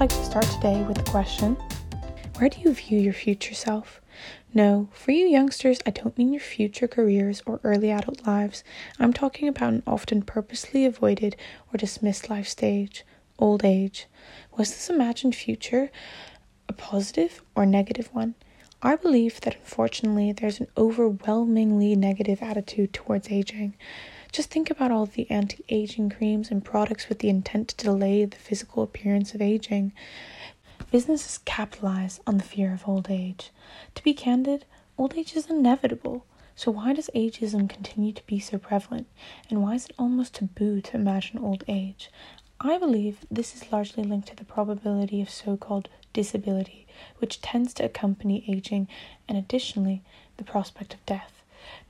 like to start today with the question Where do you view your future self? No, for you youngsters, I don't mean your future careers or early adult lives. I'm talking about an often purposely avoided or dismissed life stage, old age. Was this imagined future a positive or negative one? I believe that unfortunately there's an overwhelmingly negative attitude towards aging. Just think about all the anti aging creams and products with the intent to delay the physical appearance of aging. Businesses capitalize on the fear of old age. To be candid, old age is inevitable. So, why does ageism continue to be so prevalent? And why is it almost taboo to imagine old age? I believe this is largely linked to the probability of so called disability, which tends to accompany aging, and additionally, the prospect of death.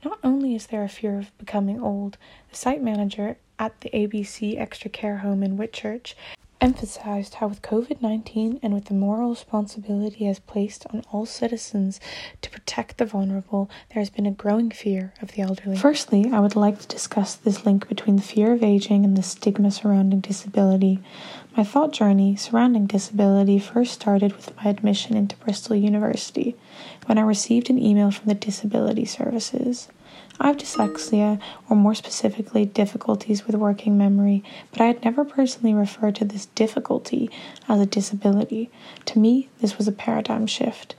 Not only is there a fear of becoming old, the site manager at the ABC Extra Care Home in Whitchurch emphasized how with COVID-19 and with the moral responsibility as placed on all citizens to protect the vulnerable, there has been a growing fear of the elderly. Firstly, I would like to discuss this link between the fear of aging and the stigma surrounding disability. My thought journey surrounding disability first started with my admission into Bristol University when I received an email from the Disability Services. I have dyslexia, or more specifically, difficulties with working memory, but I had never personally referred to this difficulty as a disability. To me, this was a paradigm shift.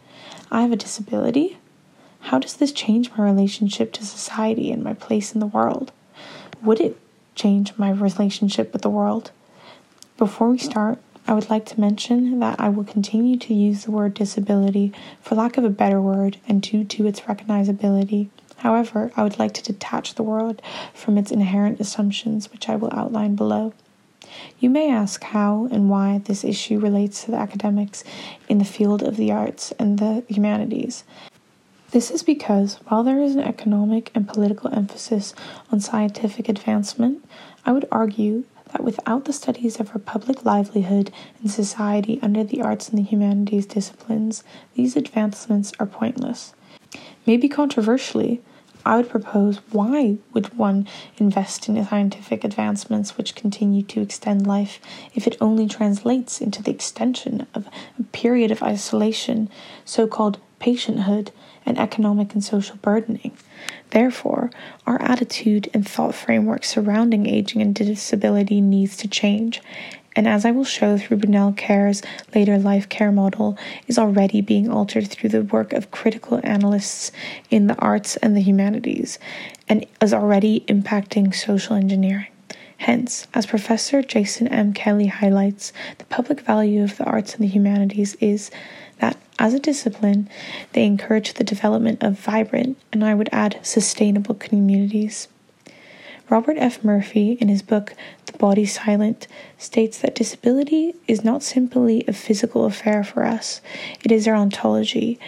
I have a disability? How does this change my relationship to society and my place in the world? Would it change my relationship with the world? Before we start, I would like to mention that I will continue to use the word disability for lack of a better word and due to its recognizability. However, I would like to detach the word from its inherent assumptions, which I will outline below. You may ask how and why this issue relates to the academics in the field of the arts and the humanities. This is because while there is an economic and political emphasis on scientific advancement, I would argue that without the studies of our public livelihood and society under the arts and the humanities disciplines, these advancements are pointless. Maybe controversially, I would propose why would one invest in scientific advancements which continue to extend life if it only translates into the extension of a period of isolation, so called patienthood, and economic and social burdening? Therefore, our attitude and thought framework surrounding aging and disability needs to change, and as I will show through Brunel Care's later life care model, is already being altered through the work of critical analysts in the arts and the humanities, and is already impacting social engineering. Hence, as Professor Jason M. Kelly highlights, the public value of the arts and the humanities is as a discipline, they encourage the development of vibrant, and I would add, sustainable communities. Robert F. Murphy, in his book The Body Silent, states that disability is not simply a physical affair for us, it is our ontology,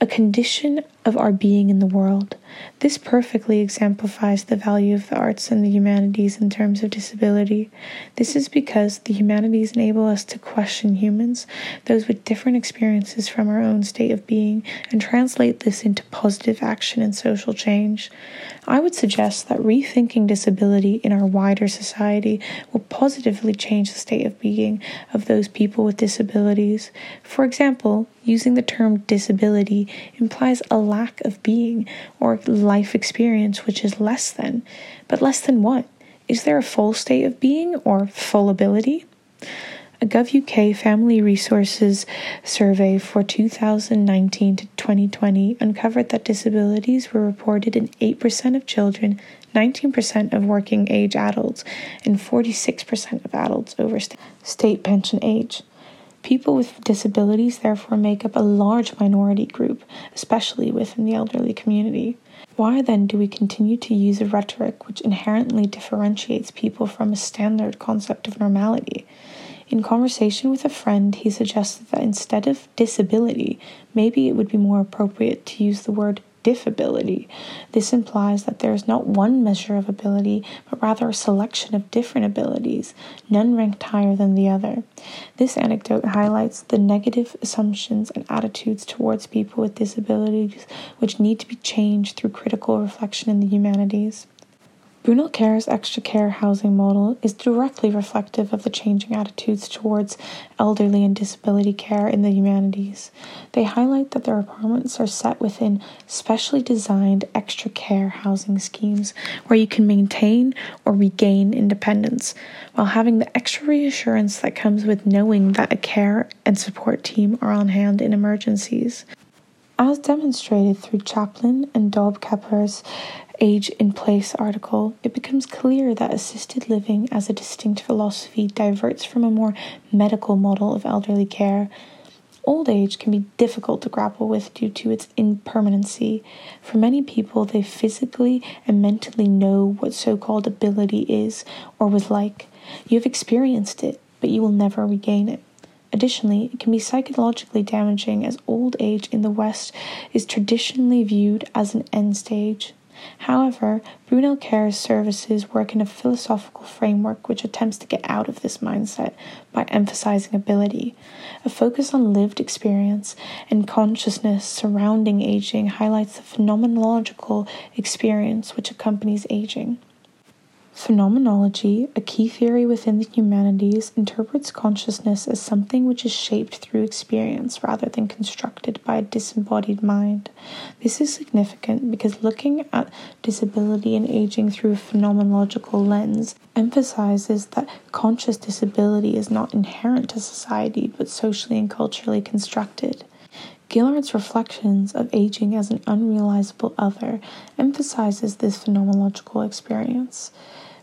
a condition of our being in the world. This perfectly exemplifies the value of the arts and the humanities in terms of disability. This is because the humanities enable us to question humans, those with different experiences from our own state of being, and translate this into positive action and social change. I would suggest that rethinking disability in our wider society will positively change the state of being of those people with disabilities. For example, using the term disability implies a lack of being or life experience which is less than. But less than what? Is there a full state of being or full ability? A GovUK Family Resources survey for 2019 to 2020 uncovered that disabilities were reported in 8% of children, 19% of working age adults, and 46% of adults over state pension age. People with disabilities therefore make up a large minority group, especially within the elderly community. Why then do we continue to use a rhetoric which inherently differentiates people from a standard concept of normality? In conversation with a friend, he suggested that instead of disability, maybe it would be more appropriate to use the word diffability. This implies that there is not one measure of ability, but rather a selection of different abilities, none ranked higher than the other. This anecdote highlights the negative assumptions and attitudes towards people with disabilities which need to be changed through critical reflection in the humanities. Brunel Care's extra care housing model is directly reflective of the changing attitudes towards elderly and disability care in the humanities. They highlight that their apartments are set within specially designed extra care housing schemes where you can maintain or regain independence while having the extra reassurance that comes with knowing that a care and support team are on hand in emergencies. As demonstrated through Chaplin and Dobbs-Kepper's Age in Place article, it becomes clear that assisted living as a distinct philosophy diverts from a more medical model of elderly care. Old age can be difficult to grapple with due to its impermanency. For many people, they physically and mentally know what so called ability is or was like. You have experienced it, but you will never regain it. Additionally, it can be psychologically damaging as old age in the West is traditionally viewed as an end stage. However, Brunel Care's services work in a philosophical framework which attempts to get out of this mindset by emphasizing ability. A focus on lived experience and consciousness surrounding aging highlights the phenomenological experience which accompanies aging. Phenomenology, a key theory within the humanities, interprets consciousness as something which is shaped through experience rather than constructed by a disembodied mind. This is significant because looking at disability and aging through a phenomenological lens emphasizes that conscious disability is not inherent to society but socially and culturally constructed. Gilleard's reflections of aging as an unrealizable other emphasizes this phenomenological experience.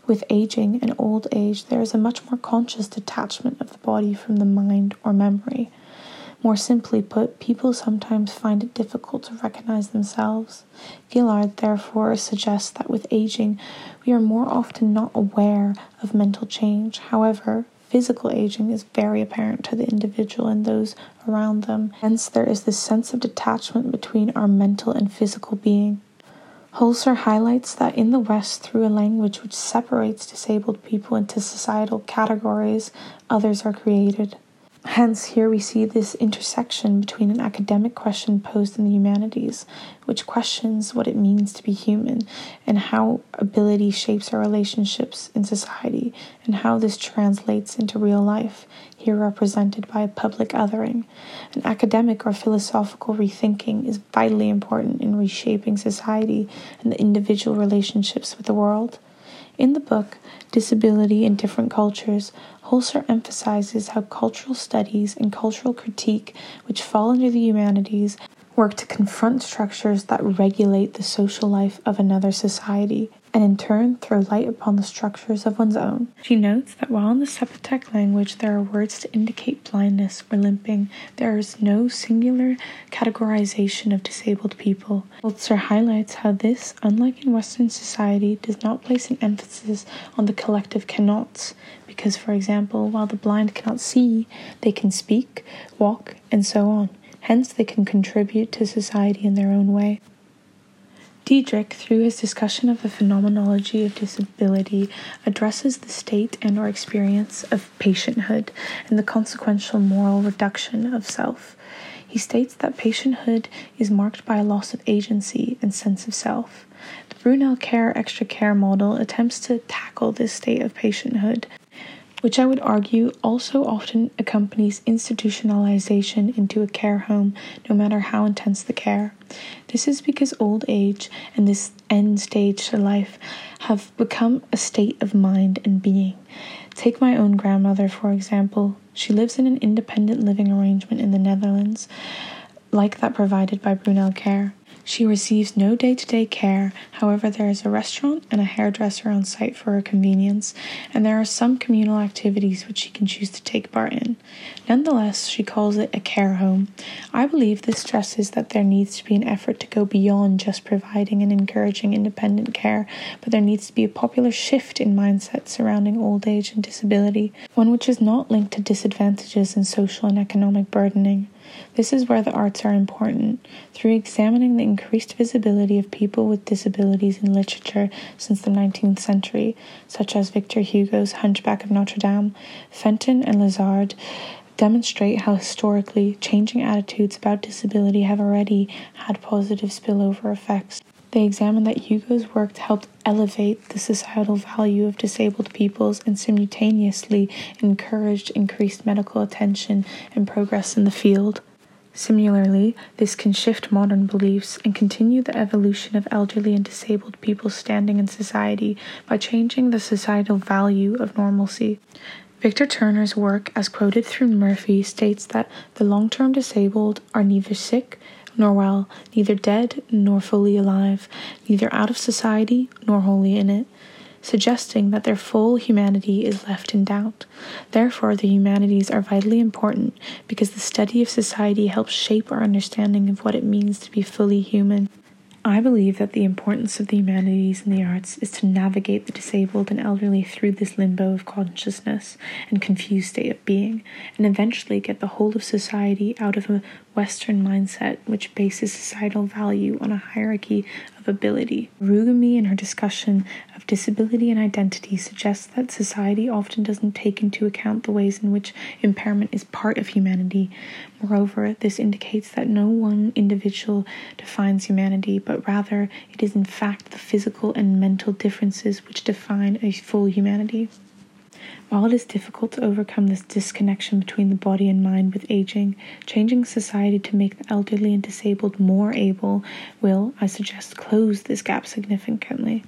With aging and old age, there is a much more conscious detachment of the body from the mind or memory. More simply put, people sometimes find it difficult to recognize themselves. Gilleard therefore suggests that with aging, we are more often not aware of mental change. However, physical aging is very apparent to the individual and those around them. Hence, there is this sense of detachment between our mental and physical being. Holzer highlights that in the West, through a language which separates disabled people into societal categories, others are created. Hence, here we see this intersection between an academic question posed in the humanities, which questions what it means to be human, and how ability shapes our relationships in society, and how this translates into real life, here represented by a public othering. An academic or philosophical rethinking is vitally important in reshaping society and the individual relationships with the world. In the book, Disability in Different Cultures, Holzer emphasizes how cultural studies and cultural critique, which fall under the humanities, work to confront structures that regulate the social life of another society and in turn throw light upon the structures of one's own. She notes that while in the Zapotec language there are words to indicate blindness or limping, there is no singular categorization of disabled people. Holzer highlights how this, unlike in Western society, does not place an emphasis on the collective cannots, because, for example, while the blind cannot see, they can speak, walk, and so on. Hence, they can contribute to society in their own way. Diedrich, through his discussion of the phenomenology of disability, addresses the state and or experience of patienthood and the consequential moral reduction of self. He states that patienthood is marked by a loss of agency and sense of self. The Brunel Care Extra Care model attempts to tackle this state of patienthood which I would argue also often accompanies institutionalization into a care home, no matter how intense the care. This is because old age and this end stage to life have become a state of mind and being. Take my own grandmother, for example. She lives in an independent living arrangement in the Netherlands, like that provided by Brunel Care. She receives no day to day care, however, there is a restaurant and a hairdresser on site for her convenience, and there are some communal activities which she can choose to take part in. Nonetheless, she calls it a care home. I believe this stresses that there needs to be an effort to go beyond just providing and encouraging independent care, but there needs to be a popular shift in mindset surrounding old age and disability, one which is not linked to disadvantages in social and economic burdening. This is where the arts are important. Through examining the increased visibility of people with disabilities in literature since the 19th century, such as Victor Hugo's Hunchback of Notre Dame, Fenton and Lazard demonstrate how historically changing attitudes about disability have already had positive spillover effects. They examine that Hugo's work helped elevate the societal value of disabled peoples and simultaneously encouraged increased medical attention and progress in the field. Similarly, this can shift modern beliefs and continue the evolution of elderly and disabled people's standing in society by changing the societal value of normalcy. Victor Turner's work, as quoted through Murphy, states that the long term disabled are neither sick nor well, neither dead nor fully alive, neither out of society nor wholly in it suggesting that their full humanity is left in doubt. Therefore, the humanities are vitally important because the study of society helps shape our understanding of what it means to be fully human. I believe that the importance of the humanities and the arts is to navigate the disabled and elderly through this limbo of consciousness and confused state of being, and eventually get the whole of society out of a Western mindset which bases societal value on a hierarchy ability. Rugami, in her discussion of disability and identity, suggests that society often doesn't take into account the ways in which impairment is part of humanity. Moreover, this indicates that no one individual defines humanity, but rather it is in fact the physical and mental differences which define a full humanity. While it is difficult to overcome this disconnection between the body and mind with aging, changing society to make the elderly and disabled more able will, I suggest, close this gap significantly.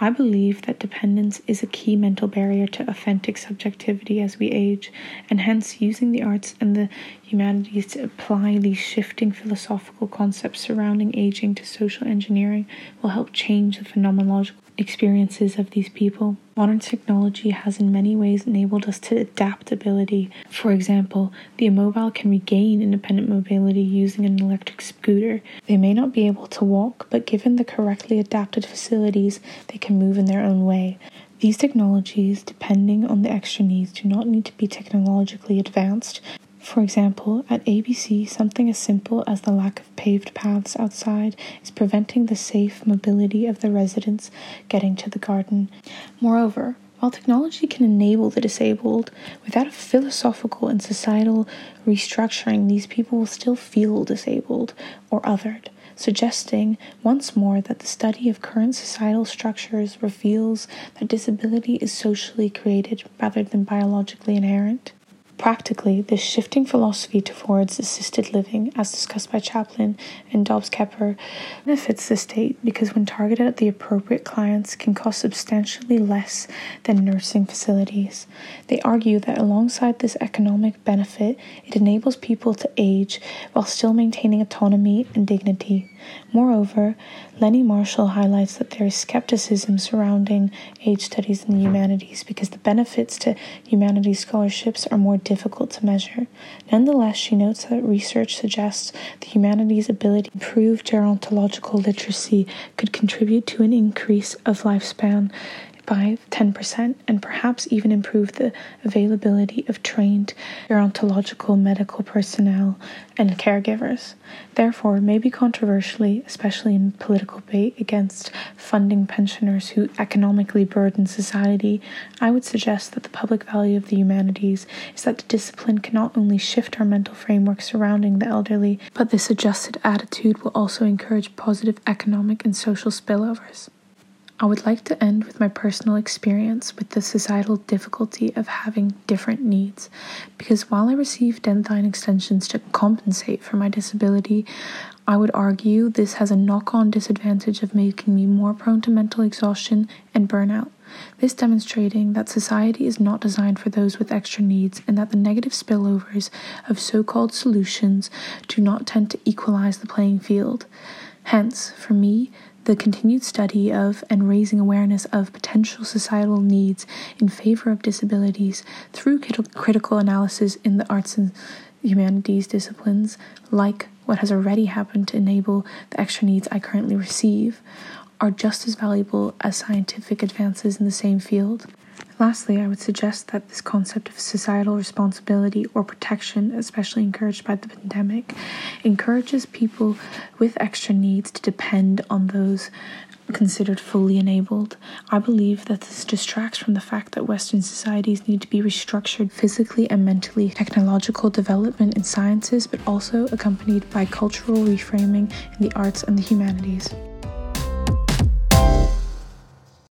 I believe that dependence is a key mental barrier to authentic subjectivity as we age, and hence using the arts and the humanities to apply these shifting philosophical concepts surrounding aging to social engineering will help change the phenomenological experiences of these people. Modern technology has in many ways enabled us to adaptability. For example, the immobile can regain independent mobility using an electric scooter. They may not be able to walk, but given the correctly adapted facilities, they can move in their own way. These technologies, depending on the extra needs, do not need to be technologically advanced for example, at ABC, something as simple as the lack of paved paths outside is preventing the safe mobility of the residents getting to the garden. Moreover, while technology can enable the disabled, without a philosophical and societal restructuring, these people will still feel disabled or othered, suggesting once more that the study of current societal structures reveals that disability is socially created rather than biologically inherent. Practically, this shifting philosophy towards assisted living, as discussed by Chaplin and Dobbs Kepper, benefits the state because when targeted at the appropriate clients can cost substantially less than nursing facilities. They argue that alongside this economic benefit, it enables people to age while still maintaining autonomy and dignity. Moreover, Leni Marshall highlights that there is skepticism surrounding age studies in the humanities because the benefits to humanities scholarships are more difficult to measure. Nonetheless, she notes that research suggests the humanities' ability to improve gerontological literacy could contribute to an increase of lifespan by 10% and perhaps even improve the availability of trained gerontological medical personnel and caregivers. Therefore, maybe controversially, especially in political debate against funding pensioners who economically burden society, I would suggest that the public value of the humanities is that the discipline can not only shift our mental framework surrounding the elderly, but this adjusted attitude will also encourage positive economic and social spillovers. I would like to end with my personal experience with the societal difficulty of having different needs, because while I receive dentine extensions to compensate for my disability, I would argue this has a knock on disadvantage of making me more prone to mental exhaustion and burnout. This demonstrating that society is not designed for those with extra needs and that the negative spillovers of so called solutions do not tend to equalize the playing field. Hence, for me, the continued study of and raising awareness of potential societal needs in favor of disabilities through critical analysis in the arts and humanities disciplines, like what has already happened to enable the extra needs I currently receive, are just as valuable as scientific advances in the same field. Lastly, I would suggest that this concept of societal responsibility or protection, especially encouraged by the pandemic, encourages people with extra needs to depend on those considered fully enabled. I believe that this distracts from the fact that Western societies need to be restructured physically and mentally. Technological development in sciences, but also accompanied by cultural reframing in the arts and the humanities.